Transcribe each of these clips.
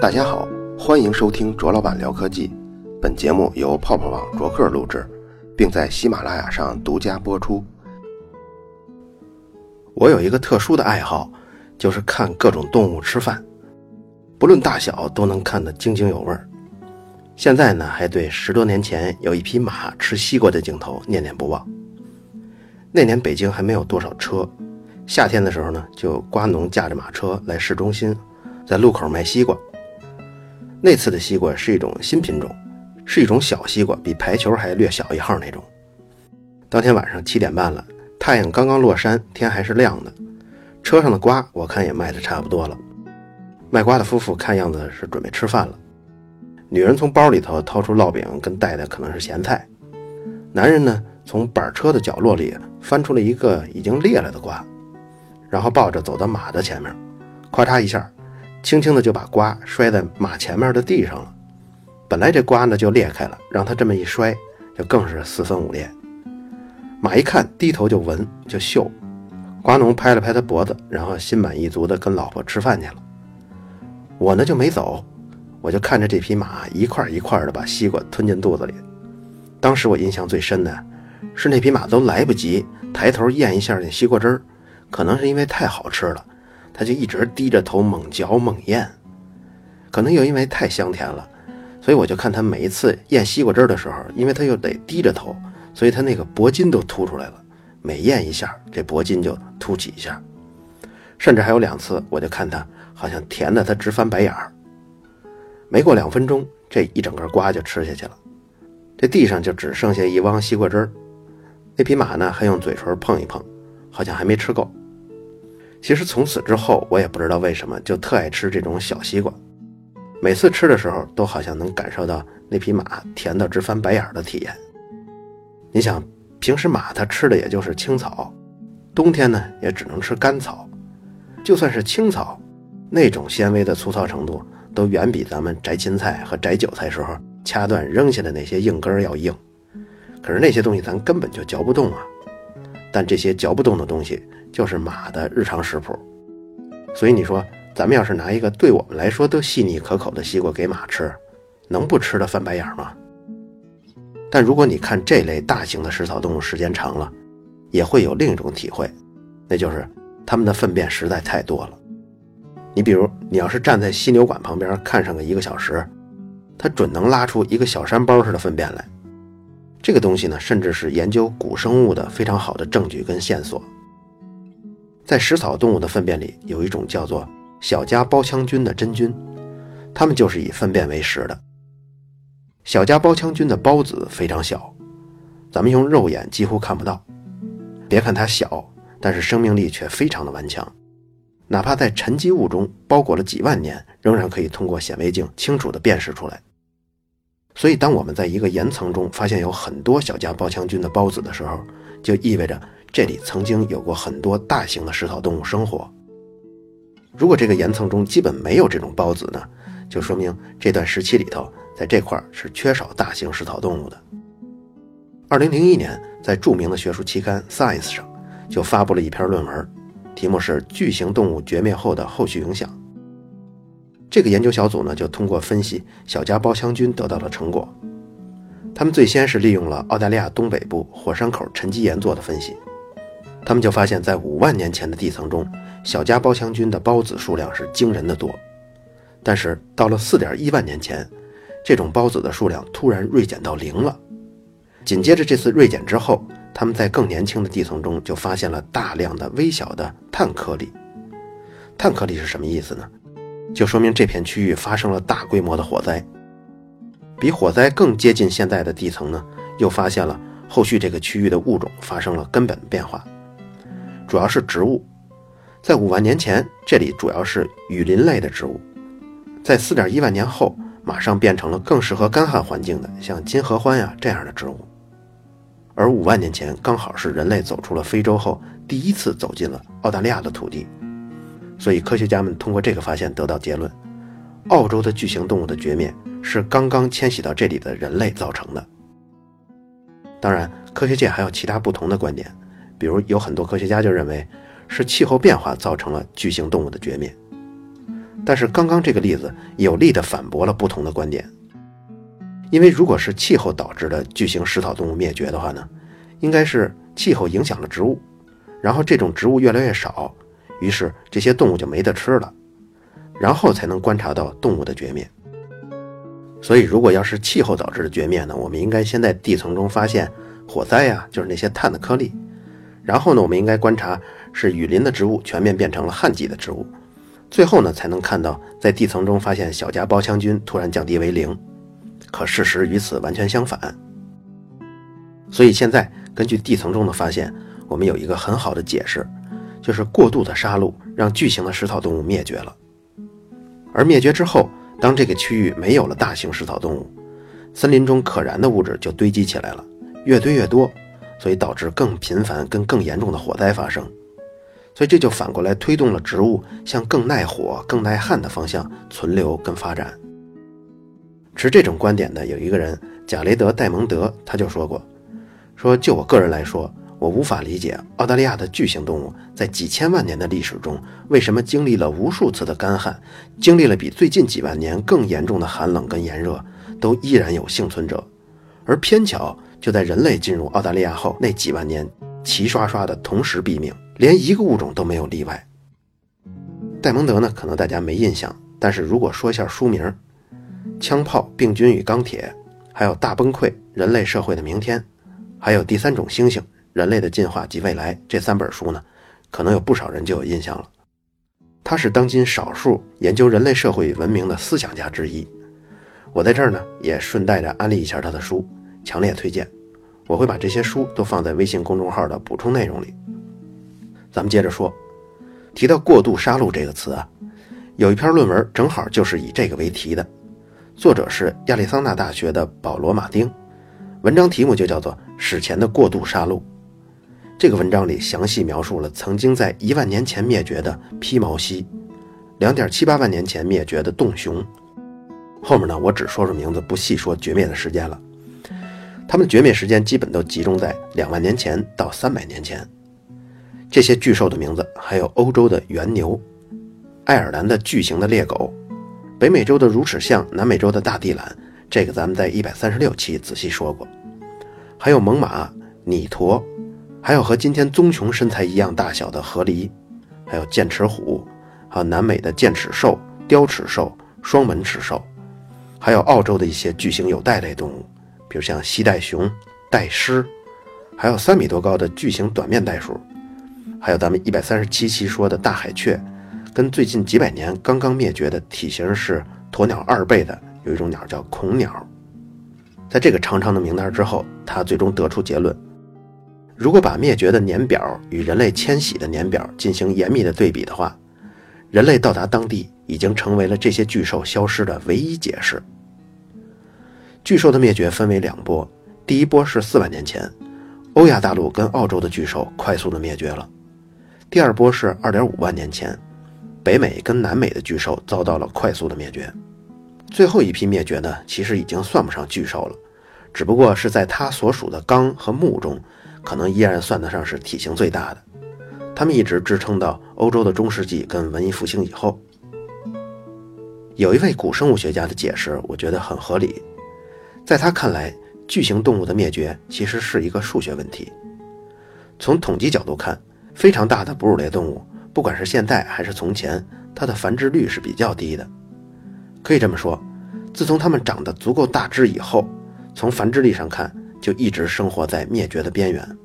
大家好，欢迎收听卓老板聊科技。本节目由泡泡网卓克录制，并在喜马拉雅上独家播出。我有一个特殊的爱好，就是看各种动物吃饭，不论大小都能看得津津有味儿。现在呢，还对十多年前有一匹马吃西瓜的镜头念念不忘。那年北京还没有多少车，夏天的时候呢，就瓜农驾着马车来市中心，在路口卖西瓜。那次的西瓜是一种新品种，是一种小西瓜，比排球还略小一号那种。当天晚上七点半了，太阳刚刚落山，天还是亮的。车上的瓜我看也卖的差不多了，卖瓜的夫妇看样子是准备吃饭了。女人从包里头掏出烙饼，跟带的可能是咸菜。男人呢，从板车的角落里翻出了一个已经裂了的瓜，然后抱着走到马的前面，咔嚓一下，轻轻的就把瓜摔在马前面的地上了。本来这瓜呢就裂开了，让他这么一摔，就更是四分五裂。马一看，低头就闻就嗅。瓜农拍了拍他脖子，然后心满意足的跟老婆吃饭去了。我呢就没走。我就看着这匹马一块一块的把西瓜吞进肚子里，当时我印象最深的是那匹马都来不及抬头咽一下那西瓜汁儿，可能是因为太好吃了，他就一直低着头猛嚼猛咽。可能又因为太香甜了，所以我就看他每一次咽西瓜汁的时候，因为他又得低着头，所以他那个脖筋都凸出来了，每咽一下这脖筋就凸起一下。甚至还有两次，我就看他好像甜的他直翻白眼儿。没过两分钟，这一整个瓜就吃下去了，这地上就只剩下一汪西瓜汁儿。那匹马呢，还用嘴唇碰一碰，好像还没吃够。其实从此之后，我也不知道为什么就特爱吃这种小西瓜，每次吃的时候都好像能感受到那匹马甜到直翻白眼的体验。你想，平时马它吃的也就是青草，冬天呢也只能吃干草，就算是青草，那种纤维的粗糙程度。都远比咱们摘芹菜和摘韭菜时候掐断扔下的那些硬根要硬，可是那些东西咱根本就嚼不动啊。但这些嚼不动的东西就是马的日常食谱，所以你说咱们要是拿一个对我们来说都细腻可口的西瓜给马吃，能不吃的翻白眼吗？但如果你看这类大型的食草动物时间长了，也会有另一种体会，那就是它们的粪便实在太多了。你比如，你要是站在犀牛馆旁边看上个一个小时，它准能拉出一个小山包似的粪便来。这个东西呢，甚至是研究古生物的非常好的证据跟线索。在食草动物的粪便里，有一种叫做小家包腔菌的真菌，它们就是以粪便为食的。小家包腔菌的孢子非常小，咱们用肉眼几乎看不到。别看它小，但是生命力却非常的顽强。哪怕在沉积物中包裹了几万年，仍然可以通过显微镜清楚地辨识出来。所以，当我们在一个岩层中发现有很多小家包腔菌的孢子的时候，就意味着这里曾经有过很多大型的食草动物生活。如果这个岩层中基本没有这种孢子呢，就说明这段时期里头在这块是缺少大型食草动物的。二零零一年，在著名的学术期刊《Science》上就发布了一篇论文。题目是巨型动物绝灭后的后续影响。这个研究小组呢，就通过分析小家包腔菌得到了成果。他们最先是利用了澳大利亚东北部火山口沉积岩做的分析，他们就发现，在五万年前的地层中，小家包腔菌的孢子数量是惊人的多。但是到了四点一万年前，这种孢子的数量突然锐减到零了。紧接着这次锐减之后，他们在更年轻的地层中就发现了大量的微小的碳颗粒。碳颗粒是什么意思呢？就说明这片区域发生了大规模的火灾。比火灾更接近现在的地层呢，又发现了后续这个区域的物种发生了根本变化，主要是植物。在五万年前，这里主要是雨林类的植物；在四点一万年后，马上变成了更适合干旱环境的，像金合欢呀这样的植物。而五万年前刚好是人类走出了非洲后第一次走进了澳大利亚的土地，所以科学家们通过这个发现得到结论：澳洲的巨型动物的绝灭是刚刚迁徙到这里的人类造成的。当然，科学界还有其他不同的观点，比如有很多科学家就认为是气候变化造成了巨型动物的绝灭，但是刚刚这个例子有力地反驳了不同的观点，因为如果是气候导致的巨型食草动物灭绝的话呢，应该是气候影响了植物，然后这种植物越来越少，于是这些动物就没得吃了，然后才能观察到动物的绝灭。所以，如果要是气候导致的绝灭呢，我们应该先在地层中发现火灾呀，就是那些碳的颗粒，然后呢，我们应该观察是雨林的植物全面变成了旱季的植物。最后呢，才能看到在地层中发现小家包腔菌突然降低为零，可事实与此完全相反。所以现在根据地层中的发现，我们有一个很好的解释，就是过度的杀戮让巨型的食草动物灭绝了。而灭绝之后，当这个区域没有了大型食草动物，森林中可燃的物质就堆积起来了，越堆越多，所以导致更频繁跟更严重的火灾发生。所以这就反过来推动了植物向更耐火、更耐旱的方向存留跟发展。持这种观点的有一个人，贾雷德·戴蒙德，他就说过：“说就我个人来说，我无法理解澳大利亚的巨型动物在几千万年的历史中，为什么经历了无数次的干旱，经历了比最近几万年更严重的寒冷跟炎热，都依然有幸存者，而偏巧就在人类进入澳大利亚后那几万年，齐刷刷的同时毙命。”连一个物种都没有例外。戴蒙德呢？可能大家没印象，但是如果说一下书名，《枪炮、病菌与钢铁》，还有《大崩溃：人类社会的明天》，还有《第三种猩猩：人类的进化及未来》这三本书呢，可能有不少人就有印象了。他是当今少数研究人类社会与文明的思想家之一。我在这儿呢，也顺带着安利一下他的书，强烈推荐。我会把这些书都放在微信公众号的补充内容里。咱们接着说，提到“过度杀戮”这个词啊，有一篇论文正好就是以这个为题的，作者是亚利桑那大学的保罗·马丁，文章题目就叫做《史前的过度杀戮》。这个文章里详细描述了曾经在一万年前灭绝的披毛犀，两点七八万年前灭绝的洞熊。后面呢，我只说说名字，不细说绝灭的时间了。它们绝灭时间基本都集中在两万年前到三百年前。这些巨兽的名字还有欧洲的原牛、爱尔兰的巨型的猎狗、北美洲的乳齿象、南美洲的大地懒，这个咱们在一百三十六期仔细说过。还有猛犸、拟驼，还有和今天棕熊身材一样大小的河狸，还有剑齿虎，还有南美的剑齿兽、雕齿兽、双门齿兽，还有澳洲的一些巨型有袋类动物，比如像西袋熊、袋狮，还有三米多高的巨型短面袋鼠。还有咱们一百三十七期说的大海雀，跟最近几百年刚刚灭绝的体型是鸵鸟二倍的有一种鸟叫恐鸟。在这个长长的名单之后，他最终得出结论：如果把灭绝的年表与人类迁徙的年表进行严密的对比的话，人类到达当地已经成为了这些巨兽消失的唯一解释。巨兽的灭绝分为两波，第一波是四万年前，欧亚大陆跟澳洲的巨兽快速的灭绝了。第二波是二点五万年前，北美跟南美的巨兽遭到了快速的灭绝。最后一批灭绝呢，其实已经算不上巨兽了，只不过是在它所属的纲和目中，可能依然算得上是体型最大的。它们一直支撑到欧洲的中世纪跟文艺复兴以后。有一位古生物学家的解释，我觉得很合理。在他看来，巨型动物的灭绝其实是一个数学问题。从统计角度看。非常大的哺乳类动物，不管是现在还是从前，它的繁殖率是比较低的。可以这么说，自从它们长得足够大只以后，从繁殖力上看，就一直生活在灭绝的边缘。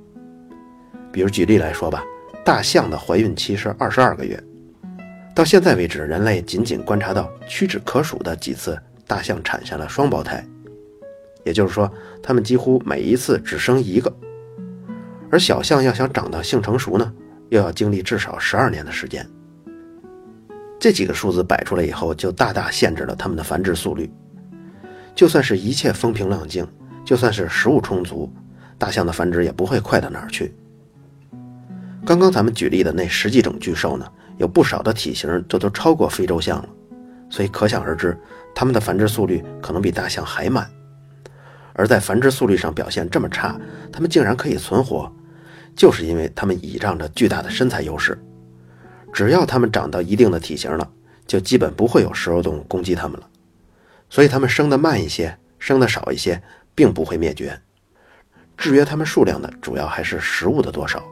比如举例来说吧，大象的怀孕期是二十二个月，到现在为止，人类仅仅观察到屈指可数的几次大象产下了双胞胎，也就是说，它们几乎每一次只生一个。而小象要想长到性成熟呢，又要经历至少十二年的时间。这几个数字摆出来以后，就大大限制了它们的繁殖速率。就算是一切风平浪静，就算是食物充足，大象的繁殖也不会快到哪儿去。刚刚咱们举例的那十几种巨兽呢，有不少的体型这都超过非洲象了，所以可想而知，它们的繁殖速率可能比大象还慢。而在繁殖速率上表现这么差，它们竟然可以存活，就是因为它们倚仗着巨大的身材优势。只要它们长到一定的体型了，就基本不会有食肉动物攻击它们了。所以它们生的慢一些，生的少一些，并不会灭绝。制约它们数量的主要还是食物的多少。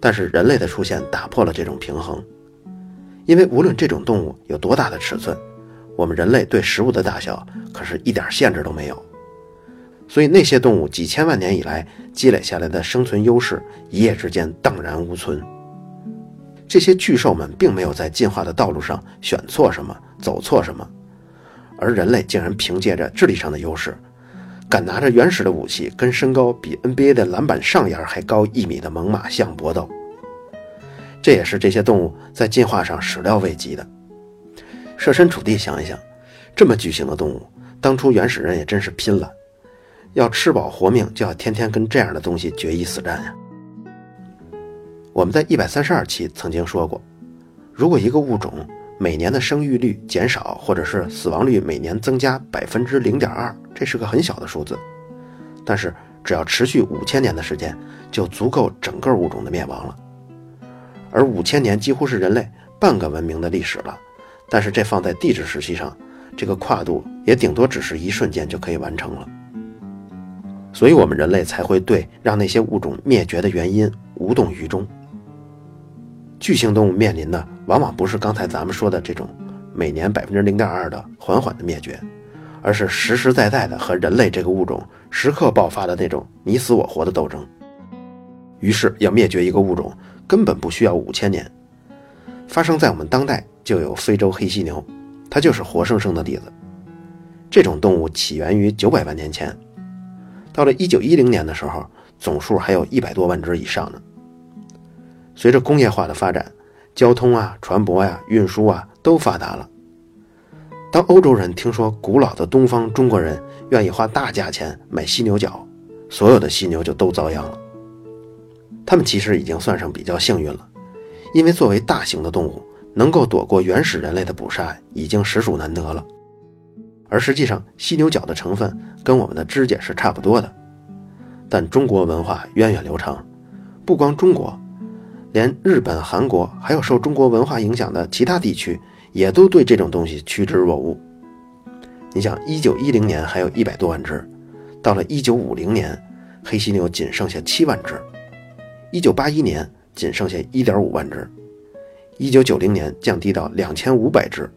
但是人类的出现打破了这种平衡，因为无论这种动物有多大的尺寸，我们人类对食物的大小可是一点限制都没有。所以那些动物几千万年以来积累下来的生存优势，一夜之间荡然无存。这些巨兽们并没有在进化的道路上选错什么，走错什么。而人类竟然凭借着智力上的优势，敢拿着原始的武器跟身高比 NBA 的篮板上沿还高一米的猛犸象搏斗，这也是这些动物在进化上始料未及的。设身处地想一想，这么巨型的动物，当初原始人也真是拼了，要吃饱活命就要天天跟这样的东西决一死战呀。我们在一百三十二期曾经说过，如果一个物种，每年的生育率减少，或者是死亡率每年增加百分之零点二，这是个很小的数字，但是只要持续五千年的时间，就足够整个物种的灭亡了。而五千年几乎是人类半个文明的历史了，但是这放在地质时期上，这个跨度也顶多只是一瞬间就可以完成了。所以，我们人类才会对让那些物种灭绝的原因无动于衷。巨型动物面临的往往不是刚才咱们说的这种每年百分之零点二的缓缓的灭绝，而是实实在在的和人类这个物种时刻爆发的那种你死我活的斗争。于是，要灭绝一个物种根本不需要五千年。发生在我们当代就有非洲黑犀牛，它就是活生生的例子。这种动物起源于九百万年前，到了一九一零年的时候，总数还有一百多万只以上呢。随着工业化的发展，交通啊、船舶呀、运输啊都发达了。当欧洲人听说古老的东方中国人愿意花大价钱买犀牛角，所有的犀牛就都遭殃了。他们其实已经算上比较幸运了，因为作为大型的动物，能够躲过原始人类的捕杀已经实属难得了。而实际上，犀牛角的成分跟我们的指甲是差不多的，但中国文化源远流长，不光中国。连日本、韩国，还有受中国文化影响的其他地区，也都对这种东西趋之若鹜。你想，一九一零年还有一百多万只，到了一九五零年，黑犀牛仅剩下七万只；一九八一年仅剩下一点五万只；一九九零年降低到两千五百只。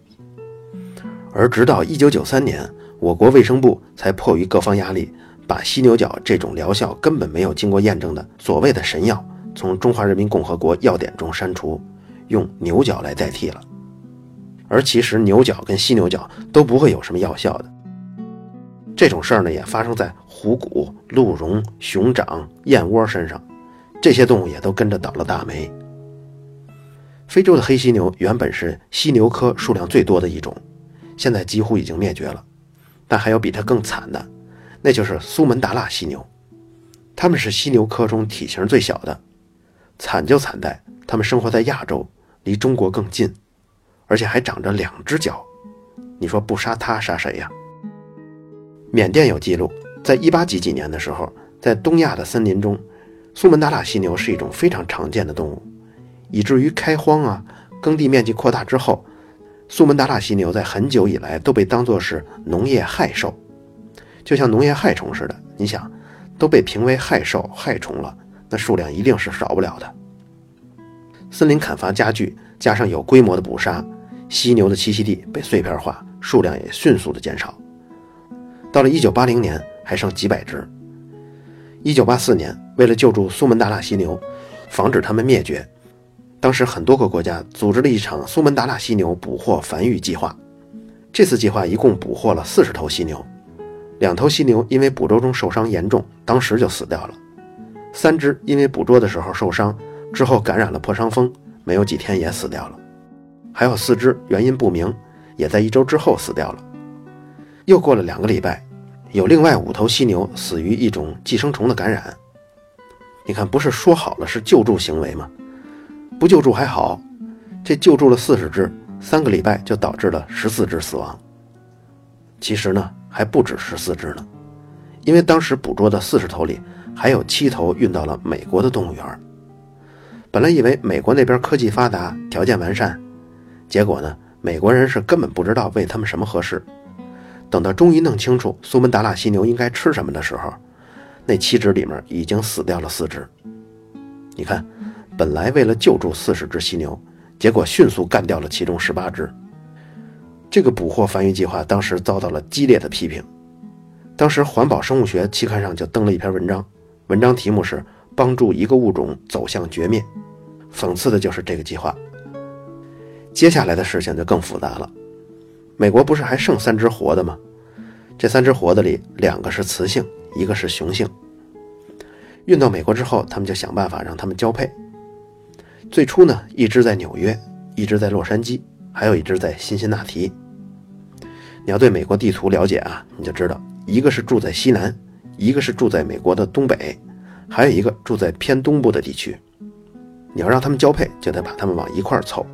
而直到一九九三年，我国卫生部才迫于各方压力，把犀牛角这种疗效根本没有经过验证的所谓的神药。从中华人民共和国药典中删除，用牛角来代替了。而其实牛角跟犀牛角都不会有什么药效的。这种事儿呢，也发生在虎骨、鹿茸、熊掌、燕窝身上，这些动物也都跟着倒了大霉。非洲的黑犀牛原本是犀牛科数量最多的一种，现在几乎已经灭绝了。但还有比它更惨的，那就是苏门答腊犀牛，它们是犀牛科中体型最小的。惨就惨在，它们生活在亚洲，离中国更近，而且还长着两只脚。你说不杀它，杀谁呀？缅甸有记录，在一八几几年的时候，在东亚的森林中，苏门答腊犀牛是一种非常常见的动物，以至于开荒啊，耕地面积扩大之后，苏门答腊犀牛在很久以来都被当作是农业害兽，就像农业害虫似的。你想，都被评为害兽、害虫了。那数量一定是少不了的。森林砍伐加剧，加上有规模的捕杀，犀牛的栖息地被碎片化，数量也迅速的减少。到了1980年，还剩几百只。1984年，为了救助苏门答腊犀牛，防止它们灭绝，当时很多个国家组织了一场苏门答腊犀牛捕获繁育计划。这次计划一共捕获了四十头犀牛，两头犀牛因为捕捉中受伤严重，当时就死掉了。三只因为捕捉的时候受伤，之后感染了破伤风，没有几天也死掉了。还有四只原因不明，也在一周之后死掉了。又过了两个礼拜，有另外五头犀牛死于一种寄生虫的感染。你看，不是说好了是救助行为吗？不救助还好，这救助了四十只，三个礼拜就导致了十四只死亡。其实呢，还不止十四只呢，因为当时捕捉的四十头里。还有七头运到了美国的动物园。本来以为美国那边科技发达，条件完善，结果呢，美国人是根本不知道喂它们什么合适。等到终于弄清楚苏门答腊犀牛应该吃什么的时候，那七只里面已经死掉了四只。你看，本来为了救助四十只犀牛，结果迅速干掉了其中十八只。这个捕获繁育计划当时遭到了激烈的批评。当时《环保生物学》期刊上就登了一篇文章，文章题目是“帮助一个物种走向绝灭”，讽刺的就是这个计划。接下来的事情就更复杂了。美国不是还剩三只活的吗？这三只活的里，两个是雌性，一个是雄性。运到美国之后，他们就想办法让他们交配。最初呢，一只在纽约，一只在洛杉矶，还有一只在辛辛那提。你要对美国地图了解啊，你就知道，一个是住在西南，一个是住在美国的东北，还有一个住在偏东部的地区。你要让他们交配，就得把他们往一块儿凑。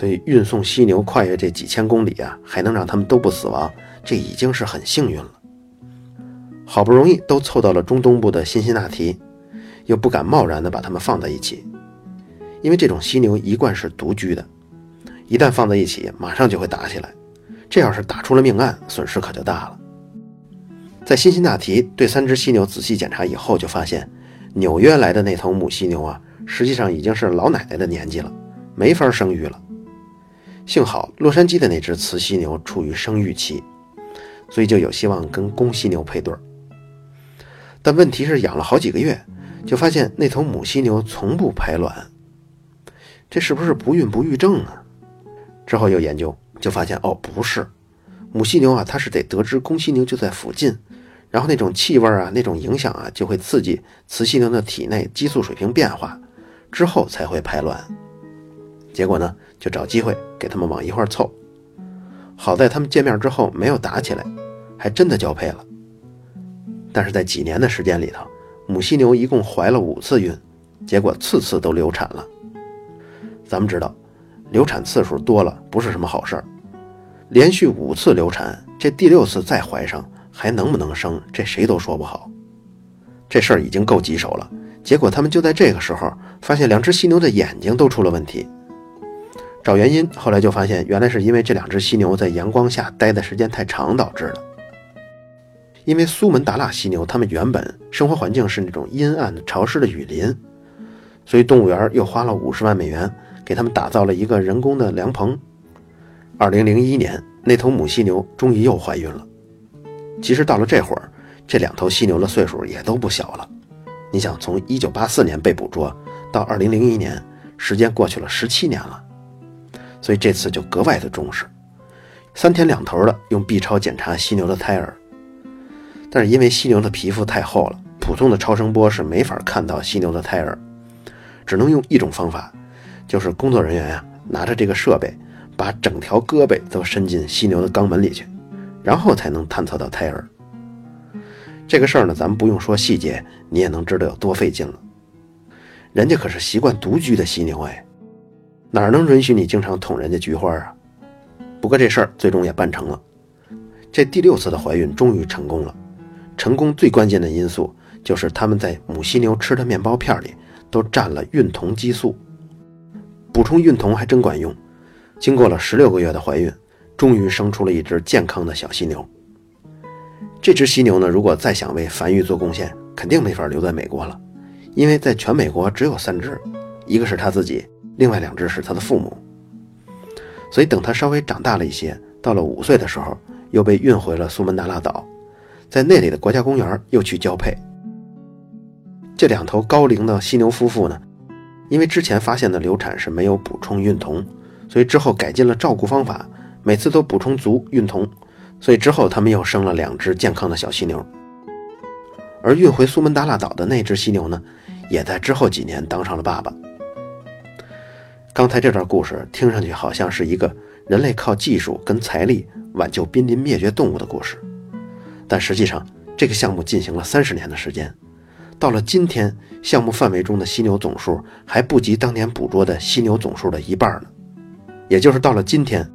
所以运送犀牛跨越这几千公里啊，还能让他们都不死亡，这已经是很幸运了。好不容易都凑到了中东部的辛辛那提，又不敢贸然的把它们放在一起，因为这种犀牛一贯是独居的，一旦放在一起，马上就会打起来。这要是打出了命案，损失可就大了。在辛辛那提对三只犀牛仔细检查以后，就发现纽约来的那头母犀牛啊，实际上已经是老奶奶的年纪了，没法生育了。幸好洛杉矶的那只雌犀牛处于生育期，所以就有希望跟公犀牛配对儿。但问题是养了好几个月，就发现那头母犀牛从不排卵，这是不是不孕不育症啊？之后又研究，就发现哦，不是，母犀牛啊，它是得得知公犀牛就在附近，然后那种气味啊，那种影响啊，就会刺激雌犀牛的体内激素水平变化，之后才会排卵。结果呢，就找机会给他们往一块凑。好在他们见面之后没有打起来，还真的交配了。但是在几年的时间里头，母犀牛一共怀了五次孕，结果次次都流产了。咱们知道，流产次数多了不是什么好事儿。连续五次流产，这第六次再怀上还能不能生，这谁都说不好。这事儿已经够棘手了，结果他们就在这个时候发现两只犀牛的眼睛都出了问题。找原因，后来就发现，原来是因为这两只犀牛在阳光下待的时间太长导致的。因为苏门答腊犀牛，它们原本生活环境是那种阴暗、潮湿的雨林，所以动物园又花了五十万美元给他们打造了一个人工的凉棚。二零零一年，那头母犀牛终于又怀孕了。其实到了这会儿，这两头犀牛的岁数也都不小了。你想，从一九八四年被捕捉到二零零一年，时间过去了十七年了。所以这次就格外的重视，三天两头的用 B 超检查犀牛的胎儿。但是因为犀牛的皮肤太厚了，普通的超声波是没法看到犀牛的胎儿，只能用一种方法，就是工作人员呀拿着这个设备，把整条胳膊都伸进犀牛的肛门里去，然后才能探测到胎儿。这个事儿呢，咱们不用说细节，你也能知道有多费劲了。人家可是习惯独居的犀牛哎。哪能允许你经常捅人家菊花啊？不过这事儿最终也办成了，这第六次的怀孕终于成功了。成功最关键的因素就是他们在母犀牛吃的面包片里都蘸了孕酮激素，补充孕酮还真管用。经过了十六个月的怀孕，终于生出了一只健康的小犀牛。这只犀牛呢，如果再想为繁育做贡献，肯定没法留在美国了，因为在全美国只有三只，一个是他自己。另外两只是他的父母，所以等他稍微长大了一些，到了五岁的时候，又被运回了苏门答腊岛，在那里的国家公园又去交配。这两头高龄的犀牛夫妇呢，因为之前发现的流产是没有补充孕酮，所以之后改进了照顾方法，每次都补充足孕酮，所以之后他们又生了两只健康的小犀牛。而运回苏门答腊岛的那只犀牛呢，也在之后几年当上了爸爸。刚才这段故事听上去好像是一个人类靠技术跟财力挽救濒临灭绝动物的故事，但实际上这个项目进行了三十年的时间，到了今天，项目范围中的犀牛总数还不及当年捕捉的犀牛总数的一半呢。也就是到了今天，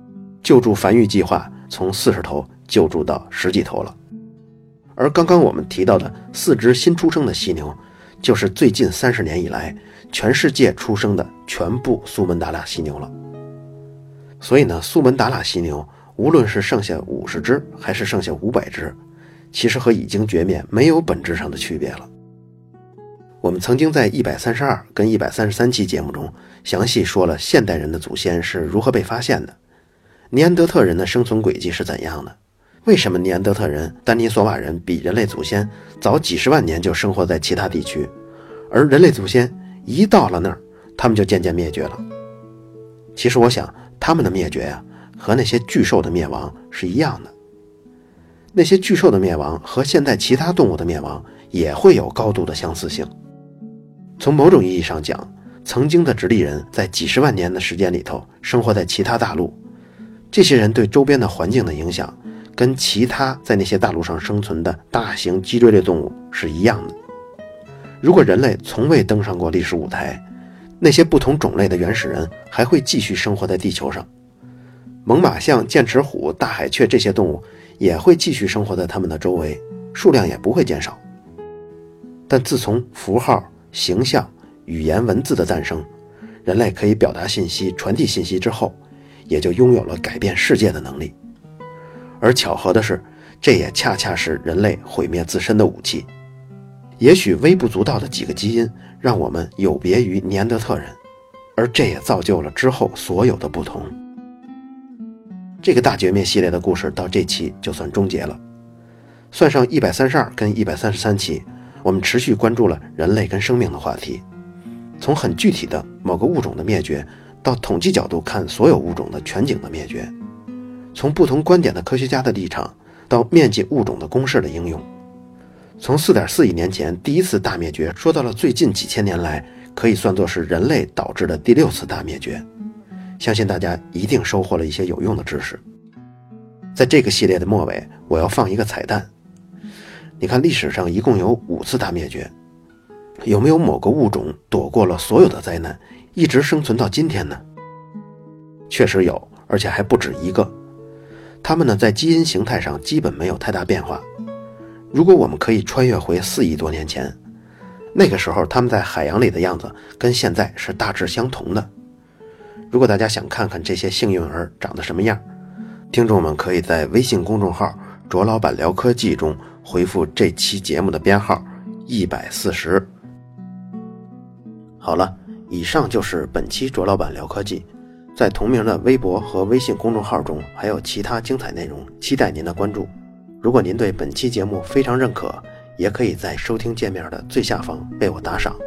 救助繁育计划从四十头救助到十几头了，而刚刚我们提到的四只新出生的犀牛，就是最近三十年以来。全世界出生的全部苏门答腊犀牛了。所以呢，苏门答腊犀牛无论是剩下五十只还是剩下五百只，其实和已经绝灭没有本质上的区别了。我们曾经在一百三十二跟一百三十三期节目中详细说了现代人的祖先是如何被发现的，尼安德特人的生存轨迹是怎样的，为什么尼安德特人、丹尼索瓦人比人类祖先早几十万年就生活在其他地区，而人类祖先一到了那儿，他们就渐渐灭绝了。其实我想。他们的灭绝呀，和那些巨兽的灭亡是一样的。那些巨兽的灭亡和现代其他动物的灭亡也会有高度的相似性。从某种意义上讲，曾经的直立人在几十万年的时间里头生活在其他大陆，这些人对周边的环境的影响，跟其他在那些大陆上生存的大型脊椎类动物是一样的。如果人类从未登上过历史舞台，那些不同种类的原始人还会继续生活在地球上，猛犸象、剑齿虎、大海雀这些动物也会继续生活在它们的周围，数量也不会减少。但自从符号、形象、语言、文字的诞生，人类可以表达信息、传递信息之后，也就拥有了改变世界的能力。而巧合的是，这也恰恰是人类毁灭自身的武器。也许微不足道的几个基因。让我们有别于尼安德特人，而这也造就了之后所有的不同。这个大绝灭系列的故事到这期就算终结了。算上一百三十二跟一百三十三期，我们持续关注了人类跟生命的话题，从很具体的某个物种的灭绝，到统计角度看所有物种的全景的灭绝，从不同观点的科学家的立场，到面积物种的公式的应用。从4.4亿年前第一次大灭绝说到了最近几千年来可以算作是人类导致的第六次大灭绝，相信大家一定收获了一些有用的知识。在这个系列的末尾，我要放一个彩蛋。你看，历史上一共有五次大灭绝，有没有某个物种躲过了所有的灾难，一直生存到今天呢？确实有，而且还不止一个。它们呢，在基因形态上基本没有太大变化。如果我们可以穿越回四亿多年前，那个时候他们在海洋里的样子跟现在是大致相同的。如果大家想看看这些幸运儿长得什么样，听众们可以在微信公众号“卓老板聊科技”中回复这期节目的编号一百四十。好了，以上就是本期卓老板聊科技，在同名的微博和微信公众号中还有其他精彩内容，期待您的关注。如果您对本期节目非常认可，也可以在收听界面的最下方为我打赏。